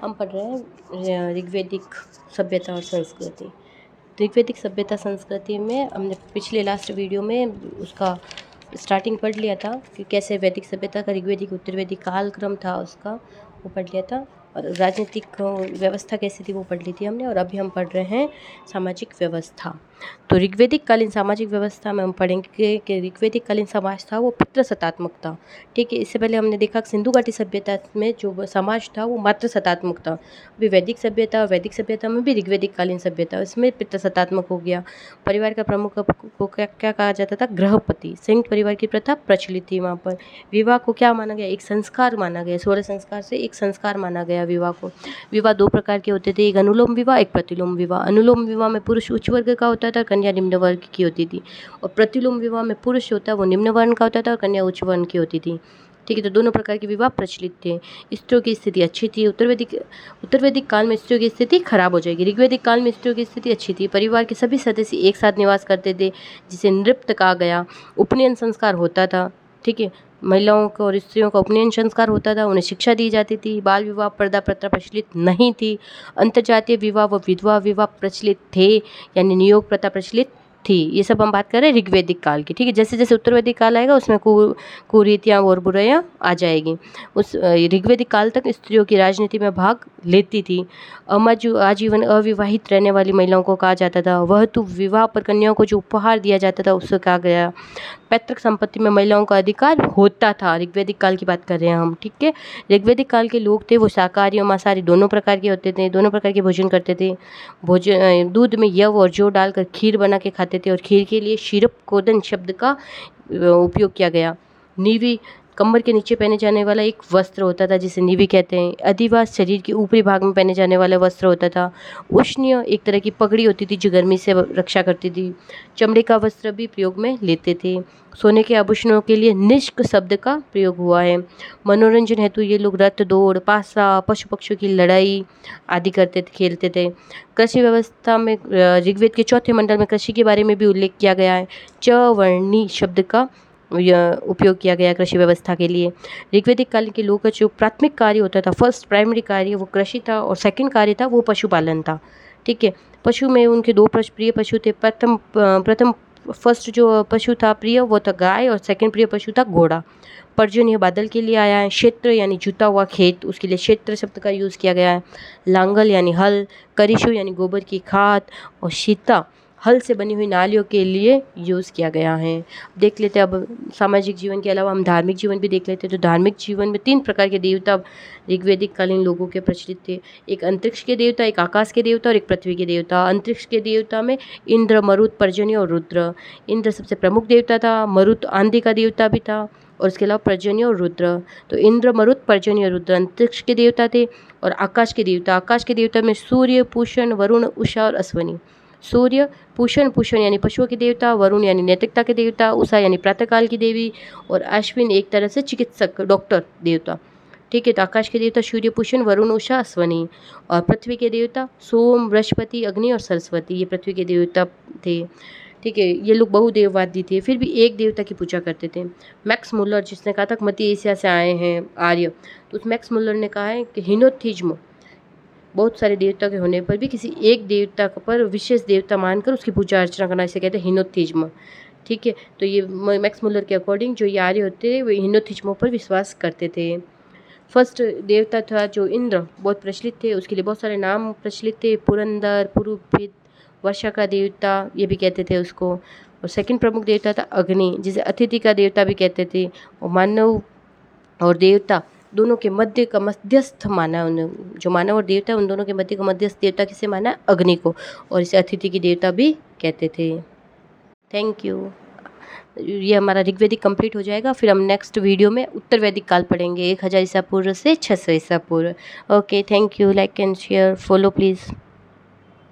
हम पढ़ रहे हैं ऋग्वेदिक सभ्यता और संस्कृति। ऋग्वेदिक सभ्यता, संस्कृति में हमने पिछले लास्ट वीडियो में उसका स्टार्टिंग पढ़ लिया था कि कैसे वैदिक सभ्यता का ऋग्वेदिक वैदिक कालक्रम था उसका, वो पढ़ लिया था। और राजनीतिक व्यवस्था कैसी थी वो पढ़ ली थी हमने और अभी हम पढ़ रहे हैं सामाजिक व्यवस्था। तो ऋग्वेदिक कालीन सामाजिक व्यवस्था में हम पढ़ेंगे कि ऋग्वेदिक कालीन समाज था वो पितृ सतात्मक था। ठीक है, इससे पहले हमने देखा कि सिंधु घाटी सभ्यता में जो समाज था वो मातृ सतात्मक था। अभी वैदिक सभ्यता और वैदिक सभ्यता में भी ऋग्वेदिक कालीन सभ्यता, इसमें पितृ सतात्मक हो गया। परिवार का प्रमुख को क्या क्या कहा जाता था? ग्रहपति। संयुक्त परिवार की प्रथा प्रचलित थी वहाँ पर। विवाह को क्या माना गया? एक संस्कार माना गया। सोलह संस्कार से एक संस्कार माना गया विवाह को। विवाह दो प्रकार के होते थे, एक अनुलोम विवाह, एक प्रतिलोम विवाह। अनुलोम विवाह में पुरुष उच्च वर्ग का होता था कन्या निम्न वर्ग की होती थी और प्रतिलोम विवाह में पुरुष होता है वो निम्न वर्ण का होता था और कन्या उच्च वर्ण की होती थी। ठीक है तो दोनों प्रकार के विवाह प्रचलित थे। स्त्रियों की स्थिति अच्छी थी उत्तर वैदिक उत्तर वैदिक काल में स्त्रियों की स्थिति खराब हो जाएगी। ऋग्वैदिक काल में स्त्रियों की स्थिति अच्छी थी। परिवार के सभी सदस्य एक साथ निवास करते थे, जिसे नृप्त कहा गया। उपनयन संस्कार होता था। ठीक है? महिलाओं को और स्त्रियों का उपनयन संस्कार होता था, उन्हें शिक्षा दी जाती थी। बाल विवाह पर्दा प्रथा प्रचलित नहीं थी। अंतर्जातीय विवाह व विधवा विवाह प्रचलित थे, यानी नियोग प्रथा प्रचलित थी। ये सब हम बात कर रहे हैं ऋग्वेदिक काल की, ठीक है? जैसे जैसे उत्तर वैदिक काल आएगा, उसमें कुरीतियाँ और बुराइयाँ आ जाएगी। उस ऋग्वेदिक काल तक स्त्रियों की राजनीति में भाग लेती थी। अमजु, आजीवन अविवाहित रहने वाली महिलाओं को कहा जाता था, वह तो विवाह पर कन्याओं को जो उपहार दिया जाता था, उससे कहा गया। पैतृक संपत्ति में महिलाओं का अधिकार होता था, ऋग्वेदिक काल की बात कर रहे हैं हम, ठीक है? ऋग्वेदिक काल के लोग थे, वो शाकाहारी और मांसाहारी दोनों प्रकार के होते थे, दोनों प्रकार के भोजन करते थे। भोजन दूध में यव और जो डालकर खीर बना के खाते थे और खीर के लिए शीरप कोदन शब्द का उपयोग किया गया। नीवी कमर के नीचे पहने जाने वाला एक वस्त्र होता था, जिसे निवी कहते हैं। अधिवास शरीर के ऊपरी भाग में पहने जाने वाला वस्त्र होता था। उष्णीय एक तरह की पगड़ी होती थी, जो गर्मी से रक्षा करती थी। चमड़े का वस्त्र भी प्रयोग में लेते थे। सोने के आभूषणों के लिए निष्क शब्द का प्रयोग हुआ है। मनोरंजन हेतु ये लोग रथ दौड़, पासा पशु पक्षियों की लड़ाई आदि करते थे, खेलते थे। कृषि व्यवस्था में ऋग्वेद के चौथे मंडल में कृषि के बारे में भी उल्लेख किया गया है। च वर्णी शब्द का उपयोग किया गया कृषि व्यवस्था के लिए। ऋग्वेदिक काल के लोगों का जो प्राथमिक कार्य होता था फ़र्स्ट प्राइमरी कार्य, वो कृषि था और सेकंड कार्य था, वो पशुपालन था। ठीक है? पशु में उनके दो प्रिय पशु थे, प्रथम प्रथम फ़र्स्ट जो पशु था प्रिय, वो था गाय और सेकंड प्रिय पशु था घोड़ा। पर्जन यह बादल के लिए आया है, क्षेत्र यानी जुता हुआ खेत, उसके लिए क्षेत्र शब्द का यूज़ किया गया है। लांगल यानी हल, करिशु यानी गोबर की खाद और शीता हल से बनी हुई नालियों के लिए यूज़ किया गया है। देख लेते हैं, अब सामाजिक जीवन के अलावा हम धार्मिक जीवन भी देख लेते हैं। तो धार्मिक जीवन में तीन प्रकार के देवता ऋग्वेदिक कालीन लोगों के प्रचलित थे। एक अंतरिक्ष के देवता, एक आकाश के देवता और एक पृथ्वी के देवता। अंतरिक्ष के देवता में इंद्र, मरुत, पर्जन्य और रुद्र। इंद्र सबसे प्रमुख देवता था, मरुत आंधी का देवता भी था और उसके अलावा पर्जन्य और रुद्र। तो इंद्र, मरुत, पर्जन्य, रुद्र अंतरिक्ष के देवता थे और आकाश के देवता। आकाश के देवता में सूर्य, पूषण, वरुण, उषा और अश्वनी। सूर्य, पूषण पूषण यानी पशुओं की देवता, वरुण यानी नैतिकता के देवता, उषा यानी प्रातःकाल की देवी और अश्विन एक तरह से चिकित्सक, डॉक्टर देवता। ठीक है तो आकाश के देवता सूर्य, पूषण, वरुण, उषा, अश्वनी और पृथ्वी के देवता सोम, बृहस्पति, अग्नि और सरस्वती, ये पृथ्वी के देवता थे। ठीक है, ये लोग बहुदेववादी थे, फिर भी एक देवता की पूजा करते थे। मैक्स मुलर, जिसने कहा था मध्य एशिया से आए हैं आर्य तो उस मैक्स मुलर ने कहा है कि हिनोथिज्म बहुत सारे देवता के होने पर भी किसी एक देवता पर विशेष देवता मानकर उसकी पूजा अर्चना करना इसे कहते हैं हिनोथिज्म ठीक है? तो ये मैक्स मुलर के अकॉर्डिंग जो ये आर्य होते वे हिनोथिज्मों पर विश्वास करते थे। फ़र्स्ट देवता था जो इंद्र, बहुत प्रचलित थे, उसके लिए बहुत सारे नाम प्रचलित थे, पुरंदर पुरुभित वर्षा का देवता, ये भी कहते थे उसको। और सेकंड प्रमुख देवता था अग्नि, जिसे अतिथि का देवता भी कहते थे। और मानव और देवता दोनों के मध्य का मध्यस्थ माना उन, जो मानव और देवता उन दोनों के मध्य का मध्यस्थ देवता किसे माना? अग्नि को। और इसे अतिथि की देवता भी कहते थे। थैंक यू ये हमारा ऋग्वेदिक कंप्लीट हो जाएगा। फिर हम नेक्स्ट वीडियो में उत्तर वैदिक काल पढ़ेंगे। एक हज़ार ईसा पूर्व से छः सौ ईसा पूर्व। Okay thank you like and share follow please